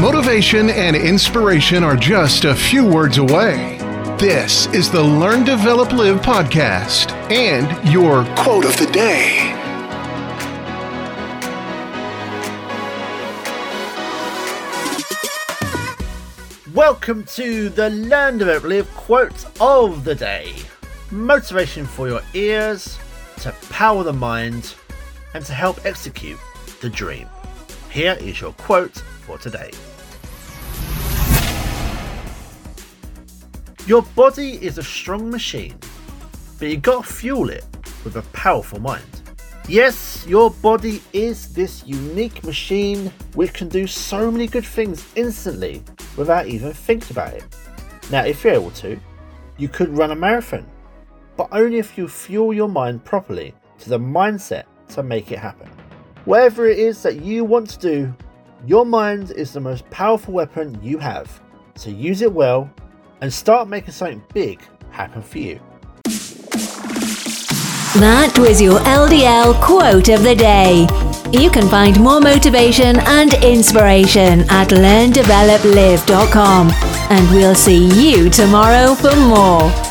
Motivation and inspiration are just a few words away. This is the Learn, Develop, Live podcast and your quote of the day. Welcome to the Learn, Develop, Live quote of the day. Motivation for your ears, to power the mind, and to help execute the dream. Here is your quote for today. Your body is a strong machine, but you gotta fuel it with a powerful mind. Yes, your body is this unique machine which can do so many good things instantly without even thinking about it. Now, if you're able to, you could run a marathon, but only if you fuel your mind properly to the mindset to make it happen. Whatever it is that you want to do, your mind is the most powerful weapon you have. So use it well and start making something big happen for you. That was your LDL quote of the day. You can find more motivation and inspiration at learndeveloplive.com. And we'll see you tomorrow for more.